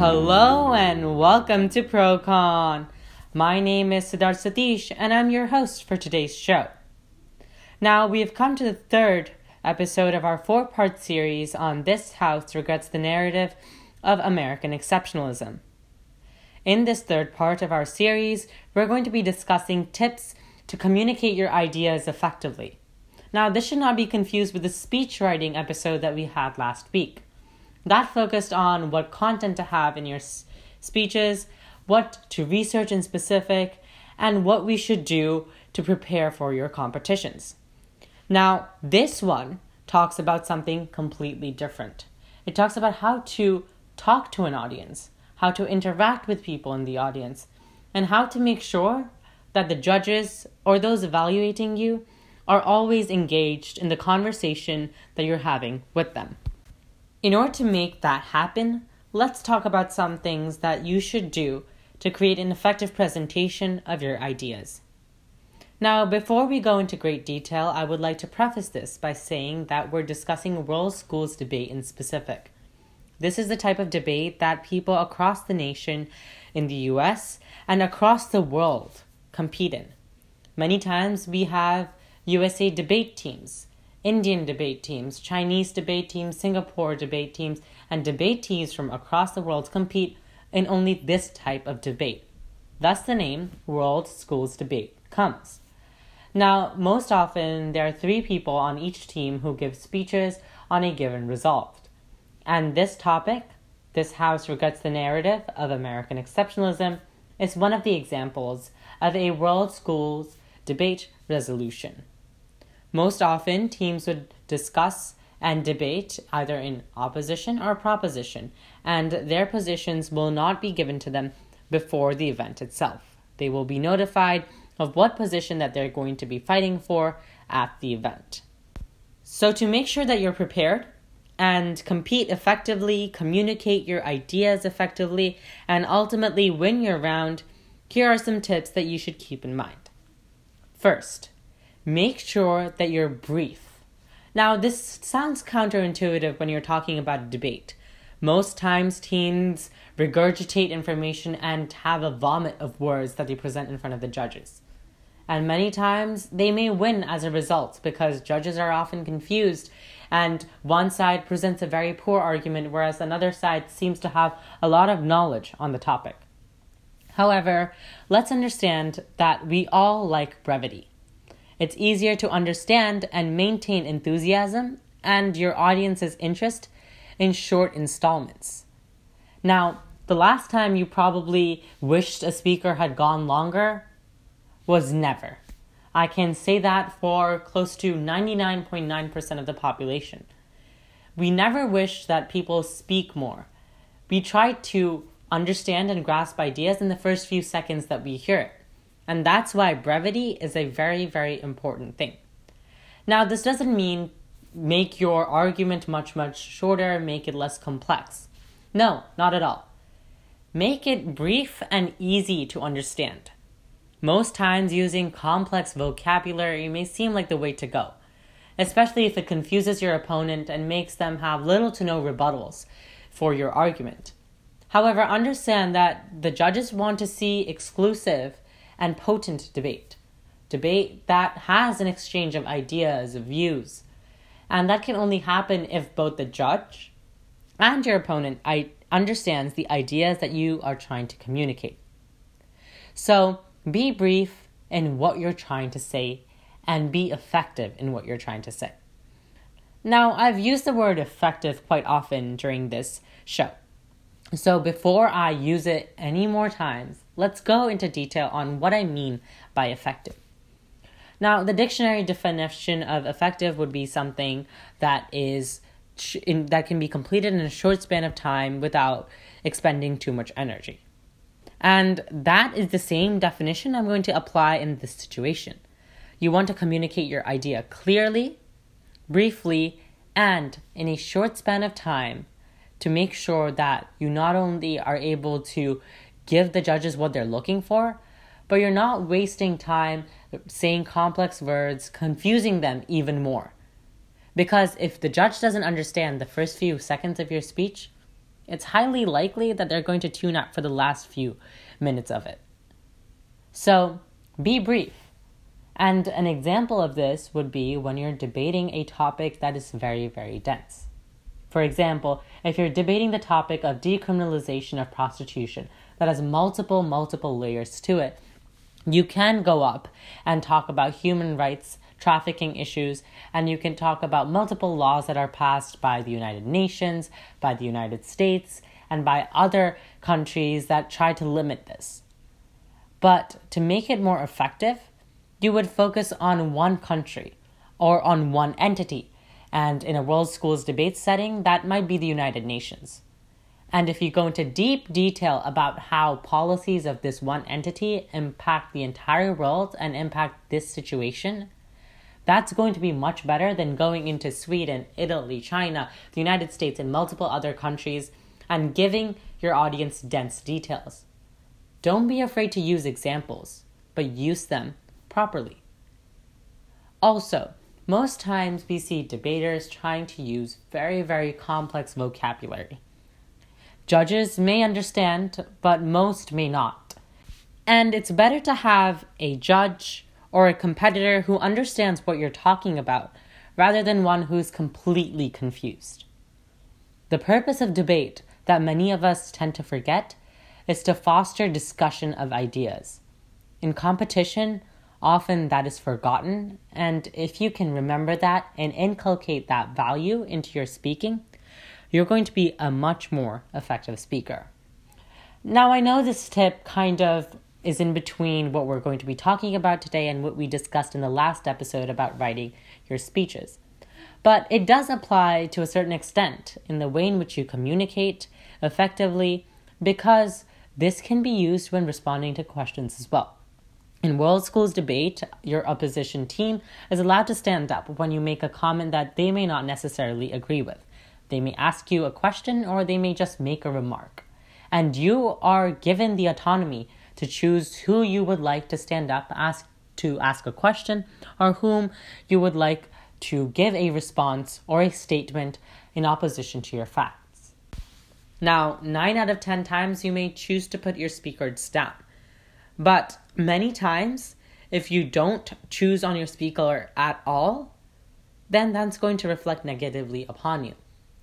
Hello and welcome to ProCon. My name is Siddharth Satish and I'm your host for today's show. Now, we have come to the third episode of our four part series on This House Regrets the Narrative of American Exceptionalism. In this third part of our series, we're going to be discussing tips to communicate your ideas effectively. Now, this should not be confused with the speech writing episode that we had last week. That focused on what content to have in your s- speeches, what to research in specific, and what we should do to prepare for your competitions. Now, this one talks about something completely different. It talks about how to talk to an audience, how to interact with people in the audience, and how to make sure that the judges or those evaluating you are always engaged in the conversation that you're having with them. In order to make that happen, let's talk about some things that you should do to create an effective presentation of your ideas. Now, before we go into great detail, I would like to preface this by saying that we're discussing world schools debate in specific. This is the type of debate that people across the nation in the US and across the world compete in. Many times we have USA debate teams, Indian debate teams, Chinese debate teams, Singapore debate teams, and debate teams from across the world compete in only this type of debate. Thus, the name World Schools Debate comes. Now, most often, there are three people on each team who give speeches on a given result. And this topic, this House regrets the narrative of American exceptionalism, is one of the examples of a World Schools debate resolution. Most often, teams would discuss and debate either in opposition or proposition, and their positions will not be given to them before the event itself. They will be notified of what position that they're going to be fighting for at the event. So, to make sure that you're prepared and compete effectively, communicate your ideas effectively, and ultimately win your round, here are some tips that you should keep in mind. First, make sure that you're brief. Now, this sounds counterintuitive when you're talking about debate. Most times, teens regurgitate information and have a vomit of words that they present in front of the judges. And many times, they may win as a result because judges are often confused and one side presents a very poor argument, whereas another side seems to have a lot of knowledge on the topic. However, let's understand that we all like brevity. It's easier to understand and maintain enthusiasm and your audience's interest in short installments. Now, the last time you probably wished a speaker had gone longer was never. I can say that for close to 99.9% of the population. We never wish that people speak more. We try to understand and grasp ideas in the first few seconds that we hear it. And that's why brevity is a very, very important thing. Now, this doesn't mean make your argument much, much shorter, make it less complex. No, not at all. Make it brief and easy to understand. Most times, using complex vocabulary may seem like the way to go, especially if it confuses your opponent and makes them have little to no rebuttals for your argument. However, understand that the judges want to see exclusive and potent debate. Debate that has an exchange of ideas, of views, and that can only happen if both the judge and your opponent I- understands the ideas that you are trying to communicate. So, be brief in what you're trying to say and be effective in what you're trying to say. Now, I've used the word effective quite often during this show. So, before I use it any more times, let's go into detail on what I mean by effective. Now, the dictionary definition of effective would be something that is in, that can be completed in a short span of time without expending too much energy. And that is the same definition I'm going to apply in this situation. You want to communicate your idea clearly, briefly, and in a short span of time to make sure that you not only are able to give the judges what they're looking for, but you're not wasting time saying complex words, confusing them even more. Because if the judge doesn't understand the first few seconds of your speech, it's highly likely that they're going to tune out for the last few minutes of it. So be brief. And an example of this would be when you're debating a topic that is very, very dense. For example, if you're debating the topic of decriminalization of prostitution that has multiple, multiple layers to it, you can go up and talk about human rights, trafficking issues, and you can talk about multiple laws that are passed by the United Nations, by the United States, and by other countries that try to limit this. But to make it more effective, you would focus on one country or on one entity. And in a World Schools debate setting, that might be the United Nations. And if you go into deep detail about how policies of this one entity impact the entire world and impact this situation, that's going to be much better than going into Sweden, Italy, China, the United States, and multiple other countries and giving your audience dense details. Don't be afraid to use examples, but use them properly. Also, most times we see debaters trying to use very, very complex vocabulary. Judges may understand, but most may not. And it's better to have a judge or a competitor who understands what you're talking about rather than one who's completely confused. The purpose of debate that many of us tend to forget is to foster discussion of ideas. In competition, often that is forgotten, and if you can remember that and inculcate that value into your speaking, you're going to be a much more effective speaker. Now, I know this tip kind of is in between what we're going to be talking about today and what we discussed in the last episode about writing your speeches. But it does apply to a certain extent in the way in which you communicate effectively because this can be used when responding to questions as well. In World Schools debate, your opposition team is allowed to stand up when you make a comment that they may not necessarily agree with. They may ask you a question or they may just make a remark. And you are given the autonomy to choose who you would like to stand up ask to ask a question or whom you would like to give a response or a statement in opposition to your facts. Now, 9 out of 10 times you may choose to put your speakers down. But many times, if you don't choose on your speaker at all, then that's going to reflect negatively upon you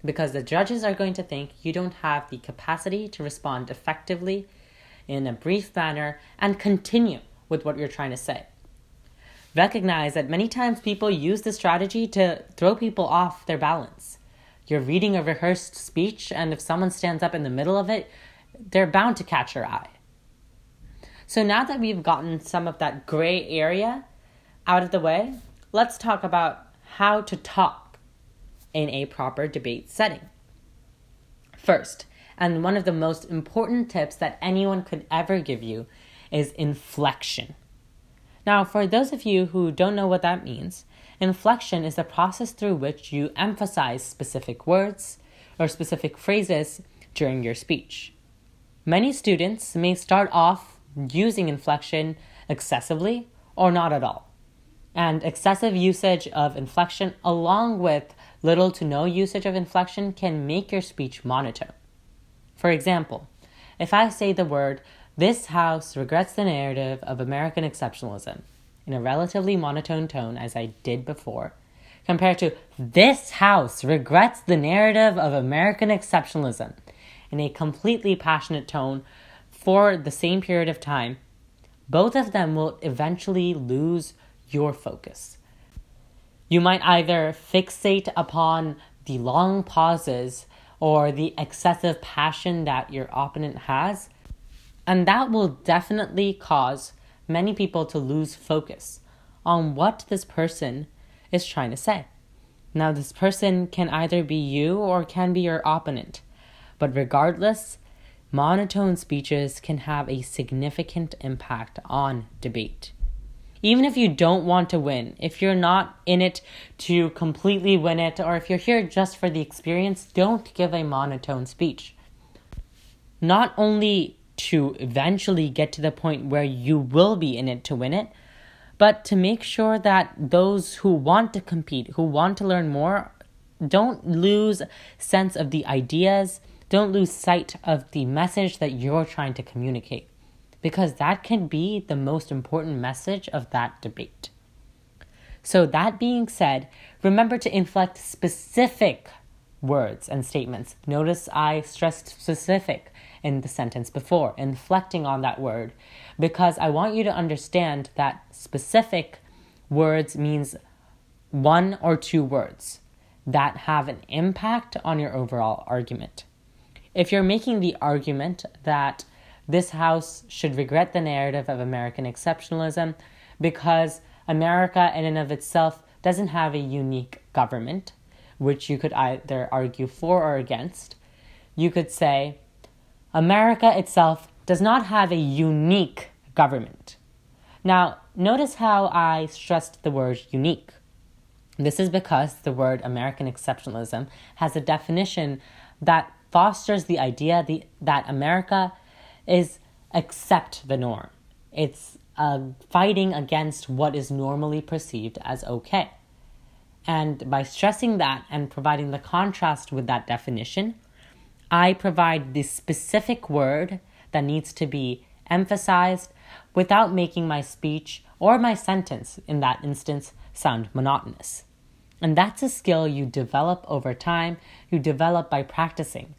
because the judges are going to think you don't have the capacity to respond effectively in a brief manner and continue with what you're trying to say. Recognize that many times people use this strategy to throw people off their balance. You're reading a rehearsed speech, and if someone stands up in the middle of it, they're bound to catch your eye. So now that we've gotten some of that gray area out of the way, let's talk about how to talk in a proper debate setting. First, and one of the most important tips that anyone could ever give you is inflection. Now, for those of you who don't know what that means, inflection is the process through which you emphasize specific words or specific phrases during your speech. Many students may start off using inflection excessively or not at all. And excessive usage of inflection, along with little to no usage of inflection, can make your speech monotone. For example, if I say the word, this house regrets the narrative of American exceptionalism in a relatively monotone tone, as I did before, compared to this house regrets the narrative of American exceptionalism in a completely passionate tone for the same period of time, both of them will eventually lose your focus. You might either fixate upon the long pauses or the excessive passion that your opponent has. And that will definitely cause many people to lose focus on what this person is trying to say. Now, this person can either be you or can be your opponent. But regardless, monotone speeches can have a significant impact on debate even if you don't want to win, if you're not in it to completely win it, or if you're here just for the experience, don't give a monotone speech. Not only to eventually get to the point where you will be in it to win it, but to make sure that those who want to compete, who want to learn more, don't lose sense of the ideas, don't lose sight of the message that you're trying to communicate, because that can be the most important message of that debate. So, that being said, remember to inflect specific words and statements. Notice I stressed specific in the sentence before, inflecting on that word, because I want you to understand that specific words means one or two words that have an impact on your overall argument. If you're making the argument that this House should regret the narrative of American exceptionalism because America, in and of itself, doesn't have a unique government, which you could either argue for or against. You could say, America itself does not have a unique government. Now, notice how I stressed the word unique. This is because the word American exceptionalism has a definition that fosters the idea the, that America is accept the norm. It's uh, fighting against what is normally perceived as okay. And by stressing that and providing the contrast with that definition, I provide the specific word that needs to be emphasized without making my speech or my sentence in that instance sound monotonous. And that's a skill you develop over time, you develop by practicing.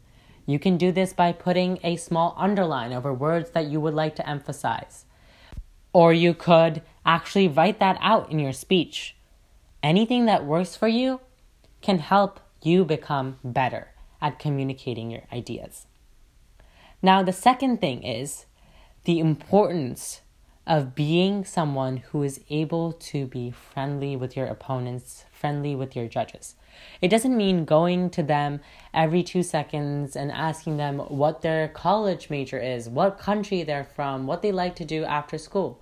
You can do this by putting a small underline over words that you would like to emphasize. Or you could actually write that out in your speech. Anything that works for you can help you become better at communicating your ideas. Now, the second thing is the importance of being someone who is able to be friendly with your opponents, friendly with your judges. It doesn't mean going to them every two seconds and asking them what their college major is, what country they're from, what they like to do after school.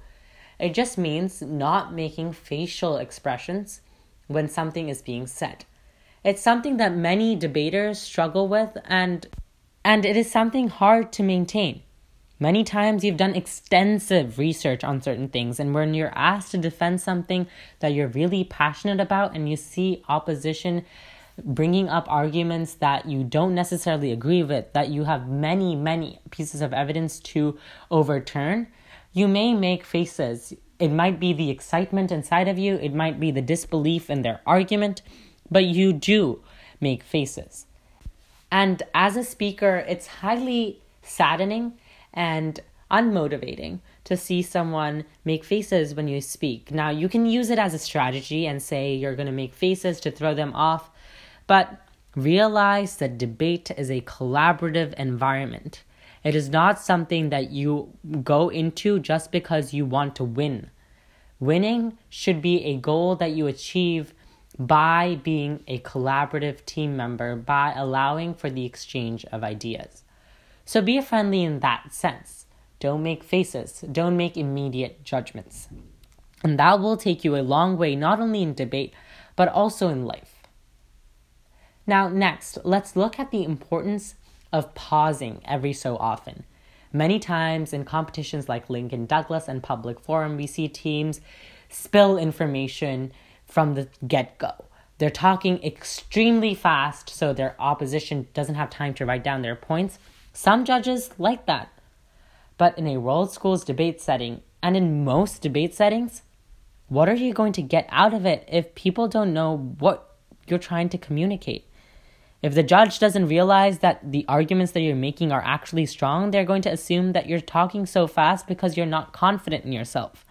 It just means not making facial expressions when something is being said. It's something that many debaters struggle with and and it is something hard to maintain. Many times you've done extensive research on certain things, and when you're asked to defend something that you're really passionate about and you see opposition bringing up arguments that you don't necessarily agree with, that you have many, many pieces of evidence to overturn, you may make faces. It might be the excitement inside of you, it might be the disbelief in their argument, but you do make faces. And as a speaker, it's highly saddening and unmotivating to see someone make faces when you speak. Now, you can use it as a strategy and say you're going to make faces to throw them off, but realize that debate is a collaborative environment. It is not something that you go into just because you want to win. Winning should be a goal that you achieve by being a collaborative team member, by allowing for the exchange of ideas. So be friendly in that sense. Don't make faces, don't make immediate judgments. And that will take you a long way, not only in debate, but also in life. Now, next, let's look at the importance of pausing every so often. Many times in competitions like Lincoln Douglas and Public Forum, we see teams spill information from the get go. They're talking extremely fast so their opposition doesn't have time to write down their points some judges like that. But in a world schools debate setting, and in most debate settings, what are you going to get out of it if people don't know what you're trying to communicate? If the judge doesn't realize that the arguments that you're making are actually strong, they're going to assume that you're talking so fast because you're not confident in yourself.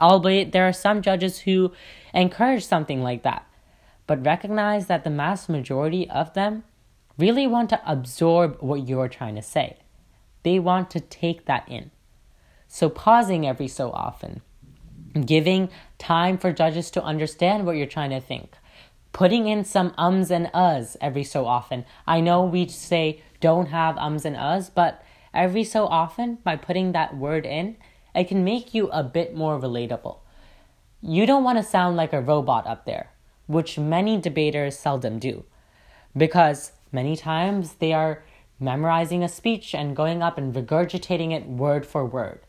Albeit, there are some judges who encourage something like that. But recognize that the mass majority of them really want to absorb what you're trying to say. They want to take that in. So, pausing every so often, giving time for judges to understand what you're trying to think, putting in some ums and uhs every so often. I know we say don't have ums and uhs, but every so often, by putting that word in, it can make you a bit more relatable. You don't want to sound like a robot up there, which many debaters seldom do, because Many times they are memorizing a speech and going up and regurgitating it word for word.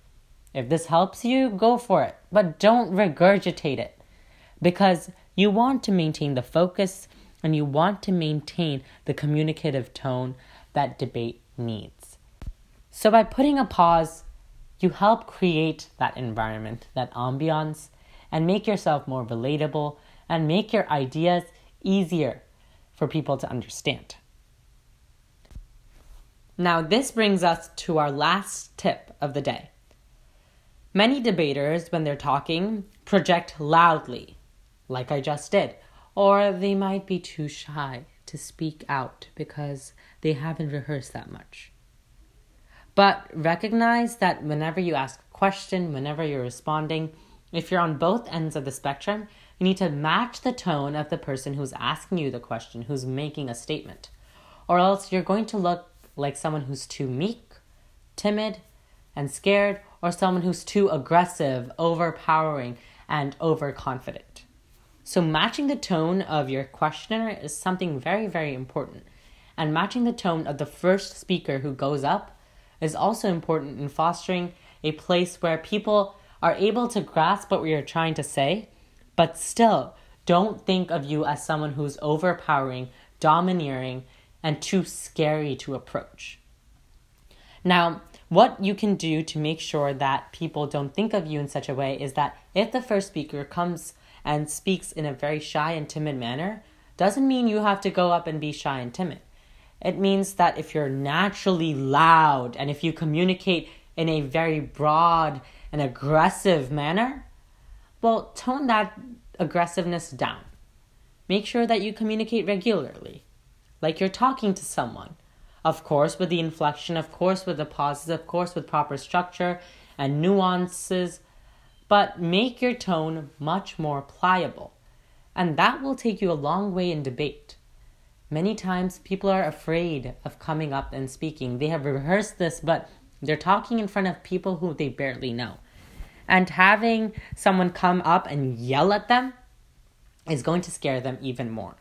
If this helps you, go for it, but don't regurgitate it because you want to maintain the focus and you want to maintain the communicative tone that debate needs. So, by putting a pause, you help create that environment, that ambiance, and make yourself more relatable and make your ideas easier for people to understand. Now, this brings us to our last tip of the day. Many debaters, when they're talking, project loudly, like I just did, or they might be too shy to speak out because they haven't rehearsed that much. But recognize that whenever you ask a question, whenever you're responding, if you're on both ends of the spectrum, you need to match the tone of the person who's asking you the question, who's making a statement. Or else you're going to look like someone who's too meek, timid, and scared, or someone who's too aggressive, overpowering, and overconfident. So, matching the tone of your questioner is something very, very important. And matching the tone of the first speaker who goes up is also important in fostering a place where people are able to grasp what we are trying to say, but still don't think of you as someone who's overpowering, domineering, and too scary to approach. Now, what you can do to make sure that people don't think of you in such a way is that if the first speaker comes and speaks in a very shy and timid manner, doesn't mean you have to go up and be shy and timid. It means that if you're naturally loud and if you communicate in a very broad and aggressive manner, well, tone that aggressiveness down. Make sure that you communicate regularly, like you're talking to someone. Of course, with the inflection, of course, with the pauses, of course, with proper structure and nuances, but make your tone much more pliable. And that will take you a long way in debate. Many times people are afraid of coming up and speaking. They have rehearsed this, but they're talking in front of people who they barely know. And having someone come up and yell at them is going to scare them even more.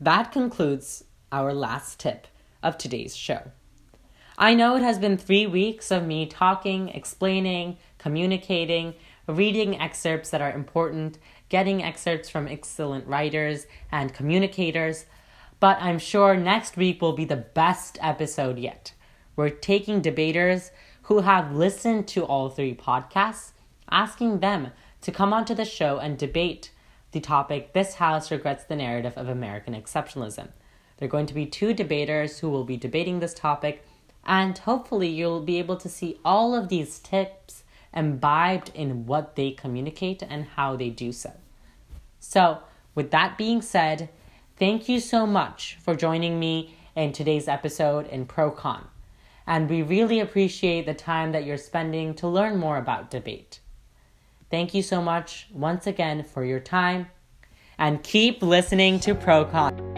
That concludes our last tip of today's show. I know it has been three weeks of me talking, explaining, communicating, reading excerpts that are important, getting excerpts from excellent writers and communicators, but I'm sure next week will be the best episode yet. We're taking debaters who have listened to all three podcasts, asking them to come onto the show and debate the topic This House Regrets the Narrative of American Exceptionalism. There are going to be two debaters who will be debating this topic, and hopefully, you'll be able to see all of these tips imbibed in what they communicate and how they do so. So, with that being said, thank you so much for joining me in today's episode in ProCon. And we really appreciate the time that you're spending to learn more about debate. Thank you so much once again for your time and keep listening to ProCon.